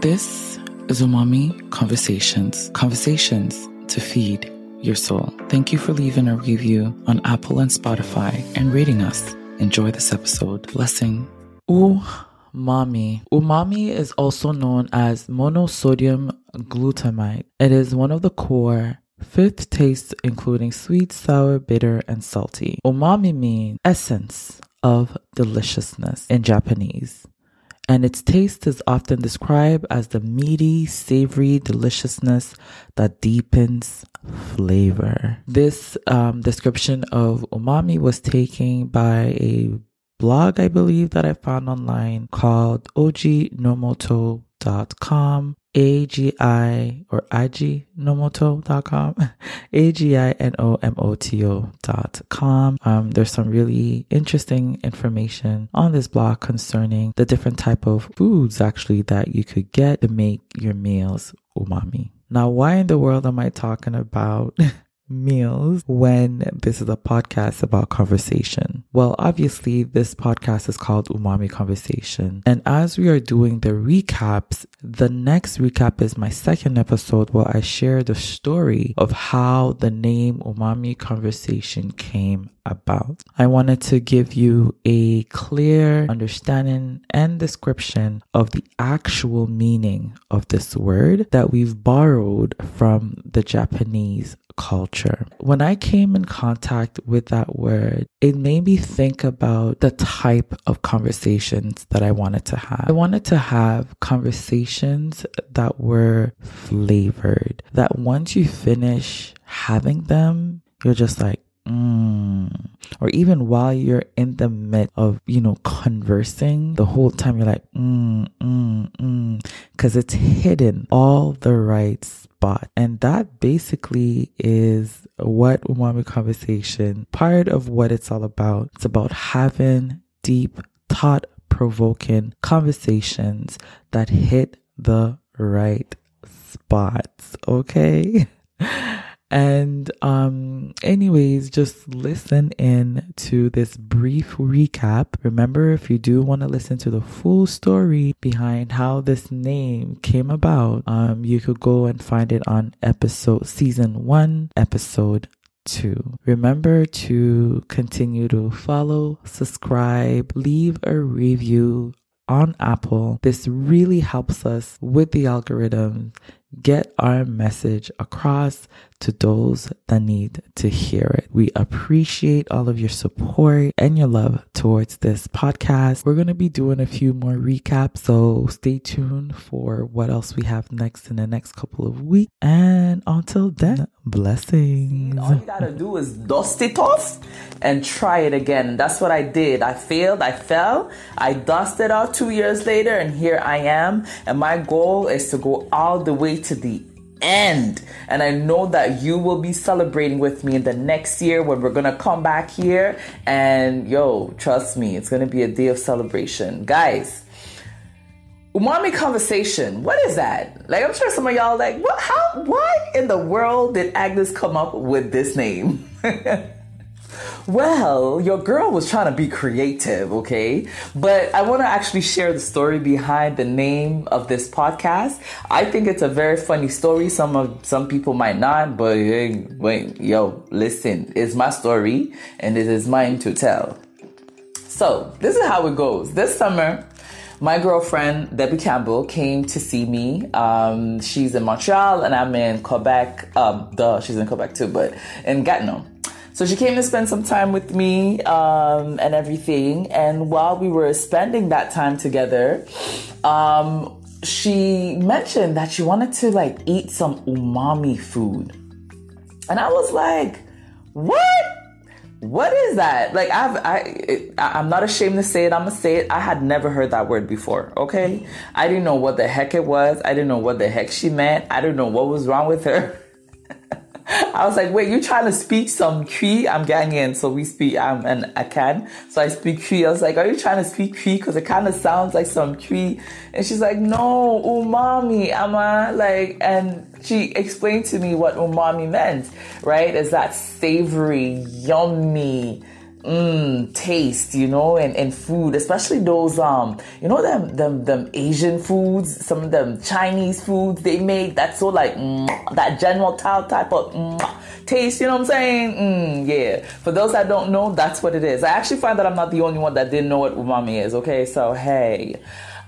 This is Umami Conversations, conversations to feed your soul. Thank you for leaving a review on Apple and Spotify and rating us. Enjoy this episode. Blessing. Umami. Umami is also known as monosodium glutamate. It is one of the core fifth tastes including sweet, sour, bitter, and salty. Umami means essence of deliciousness in Japanese and its taste is often described as the meaty, savory deliciousness that deepens flavor. This um, description of umami was taken by a blog, I believe, that I found online called ojinomoto.com. A-G-I or aginomoto.com, A-G-I-N-O-M-O-T-O dot com. Um, there's some really interesting information on this blog concerning the different type of foods actually that you could get to make your meals umami. Now, why in the world am I talking about meals when this is a podcast about conversation? Well, obviously, this podcast is called Umami Conversation. And as we are doing the recaps, the next recap is my second episode where I share the story of how the name Umami Conversation came about. I wanted to give you a clear understanding and description of the actual meaning of this word that we've borrowed from the Japanese culture. When I came in contact with that word, it made me think about the type of conversations that I wanted to have. I wanted to have conversations that were flavored, that once you finish having them, you're just like, Mm. Or even while you're in the midst of, you know, conversing, the whole time you're like, mm, mm, mm, because it's hidden all the right spot. And that basically is what Umami Conversation, part of what it's all about. It's about having deep, thought provoking conversations that hit the right spots. Okay. And um anyways, just listen in to this brief recap. Remember if you do want to listen to the full story behind how this name came about, um you could go and find it on episode season 1, episode 2. Remember to continue to follow, subscribe, leave a review on Apple. This really helps us with the algorithm get our message across to those that need to hear it. We appreciate all of your support and your love towards this podcast. We're going to be doing a few more recaps, so stay tuned for what else we have next in the next couple of weeks. And until then, blessings. All you got to do is dust it off and try it again. That's what I did. I failed, I fell, I dusted out two years later, and here I am. And my goal is to go all the way to the end. And I know that you will be celebrating with me in the next year when we're gonna come back here. And yo, trust me, it's gonna be a day of celebration. Guys, umami conversation, what is that? Like, I'm sure some of y'all like, what, how, why in the world did Agnes come up with this name? Well, your girl was trying to be creative, okay? But I want to actually share the story behind the name of this podcast. I think it's a very funny story. Some of some people might not, but hey, wait, yo, listen, it's my story and it is mine to tell. So, this is how it goes. This summer, my girlfriend Debbie Campbell came to see me. Um, she's in Montreal and I'm in Quebec. Um, duh, she's in Quebec too, but in Gatineau. So she came to spend some time with me um, and everything. And while we were spending that time together, um, she mentioned that she wanted to like eat some umami food. And I was like, what? What is that? Like I've I I'm not ashamed to say it. I'm gonna say it. I had never heard that word before. Okay, I didn't know what the heck it was. I didn't know what the heck she meant. I didn't know what was wrong with her. I was like, wait, you trying to speak some Twi? I'm Ghanaian, so we speak, I'm an Akan, so I speak Twi. I was like, are you trying to speak Twi? Because it kind of sounds like some Twi. And she's like, no, umami, ama, like, and she explained to me what umami meant, right? Is that savory, yummy, mm, taste, you know, and, and food, especially those um, you know them them them Asian foods, some of them Chinese foods they make that's so like mm, that general type of mm, taste, you know what I'm saying? Mm, yeah. For those that don't know, that's what it is. I actually find that I'm not the only one that didn't know what umami is, okay? So hey.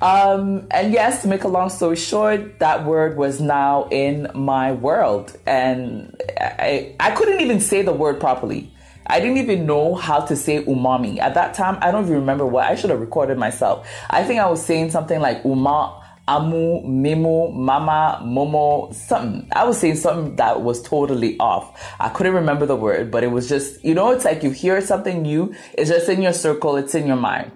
Um, and yes, to make a long story short, that word was now in my world. And I, I couldn't even say the word properly. I didn't even know how to say umami. At that time, I don't even remember what I should have recorded myself. I think I was saying something like uma, amu, mimu, mama, momo, something. I was saying something that was totally off. I couldn't remember the word, but it was just, you know, it's like you hear something new, it's just in your circle, it's in your mind.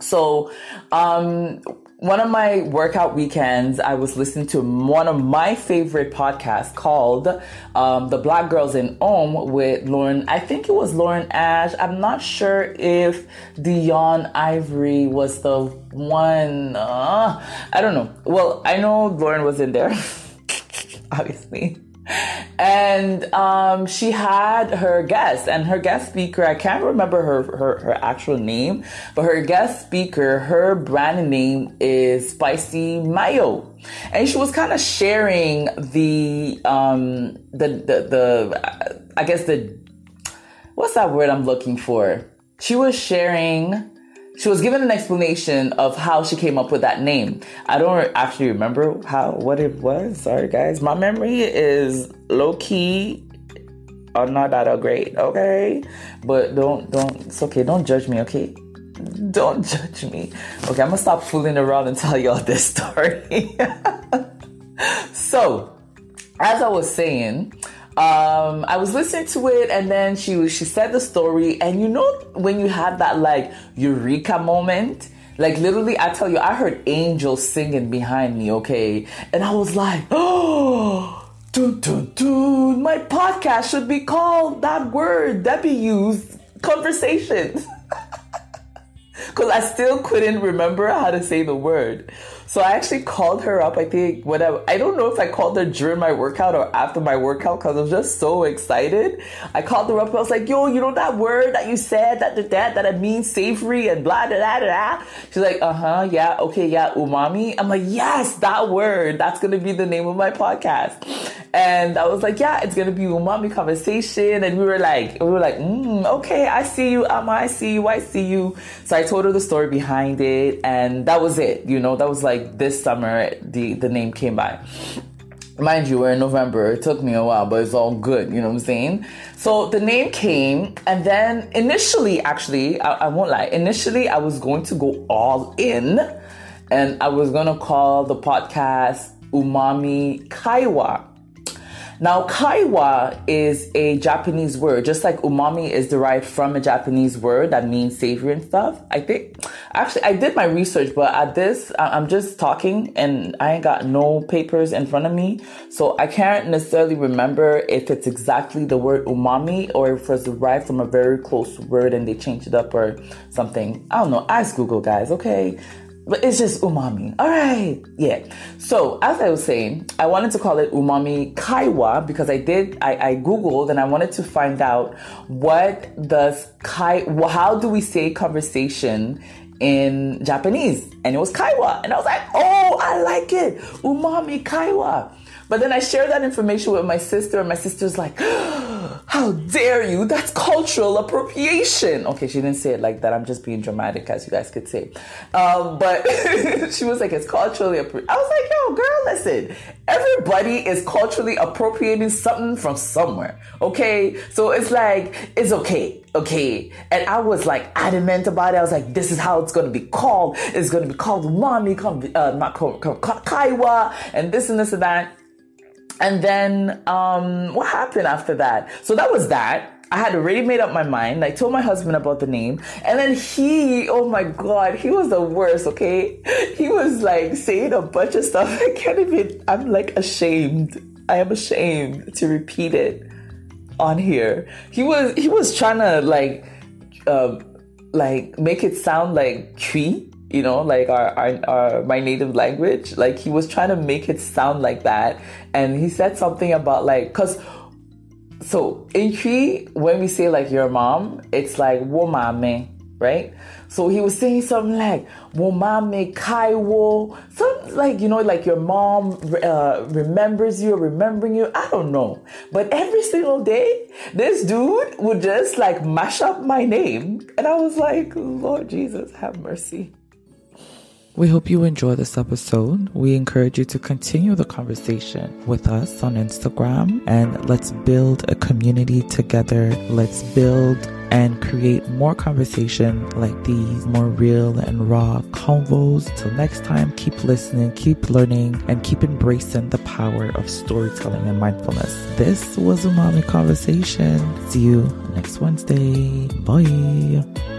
So, um, one of my workout weekends, I was listening to one of my favorite podcasts called um, The Black Girls in Om with Lauren. I think it was Lauren Ash. I'm not sure if Deun Ivory was the one. Uh, I don't know. Well, I know Lauren was in there, obviously and um, she had her guest and her guest speaker i can't remember her, her, her actual name but her guest speaker her brand name is spicy mayo. And she was kind of sharing the um the the, the i guess the what's that word i'm looking for? She was sharing she was given an explanation of how she came up with that name. I don't actually remember how what it was. Sorry guys. My memory is low key or uh, not that great, okay? But don't don't it's okay, don't judge me, okay? Don't judge me. Okay, I'm gonna stop fooling around and tell y'all this story. so as I was saying, um, I was listening to it and then she she said the story and you know when you have that like eureka moment? Like literally I tell you I heard angels singing behind me okay? And I was like oh dun, dun, dun, my podcast should be called that word Debbie used conversations because I still couldn't remember how to say the word so I actually called her up. I think whatever. I don't know if I called her during my workout or after my workout because I was just so excited. I called her up. I was like, "Yo, you know that word that you said that that that, that it means savory and blah blah blah blah." She's like, "Uh huh, yeah, okay, yeah, umami." I'm like, "Yes, that word. That's gonna be the name of my podcast." And I was like, "Yeah, it's gonna be umami conversation." And we were like, we were like, mm, "Okay, I see you, Amma. I see you. I see you." So I told her the story behind it, and that was it. You know, that was like like this summer the the name came by mind you, we're in November. It took me a while, but it's all good. You know what I'm saying? So the name came, and then initially, actually, I, I, won't lie. Initially, I was going to go all in, and I was gonna call the podcast Umami Kaiwa. Now, kaiwa is a Japanese word, just like umami is derived from a Japanese word that means savory and stuff. I think, actually, I did my research, but at this, I'm just talking and I ain't got no papers in front of me. So I can't necessarily remember if it's exactly the word umami or if it's derived from a very close word and they changed it up or something. I don't know. Ask Google, guys, okay? but it's just umami. All right. Yeah. So as I was saying, I wanted to call it umami kaiwa because I did, I, I Googled and I wanted to find out what does kai, how do we say conversation in Japanese? And it was kaiwa. And I was like, oh, I like it. Umami kaiwa. But then I shared that information with my sister, and my sister's like, How dare you? That's cultural appropriation. Okay, she didn't say it like that. I'm just being dramatic, as you guys could say. Um, but she was like, It's culturally appropriate. I was like, Yo, girl, listen. Everybody is culturally appropriating something from somewhere. Okay? So it's like, it's okay. Okay. And I was like adamant about it. I was like, This is how it's going to be called. It's going to be called Mommy, uh, Kaiwa, and this and this and that. And then um, what happened after that? So that was that. I had already made up my mind. I told my husband about the name. And then he, oh my God, he was the worst, okay? He was like saying a bunch of stuff. I can't even, I'm like ashamed. I am ashamed to repeat it on here. He was, he was trying to like, uh, like make it sound like Twi you know, like our, our, our, my native language. Like he was trying to make it sound like that, and he said something about like, cause so in Twi, when we say like your mom, it's like womame, right? So he was saying something like womame kaiwo, something like you know, like your mom uh, remembers you, remembering you. I don't know, but every single day, this dude would just like mash up my name, and I was like, Lord Jesus, have mercy. We hope you enjoy this episode. We encourage you to continue the conversation with us on Instagram and let's build a community together. Let's build and create more conversation like these, more real and raw convos. Till next time, keep listening, keep learning, and keep embracing the power of storytelling and mindfulness. This was Umami Conversation. See you next Wednesday. Bye.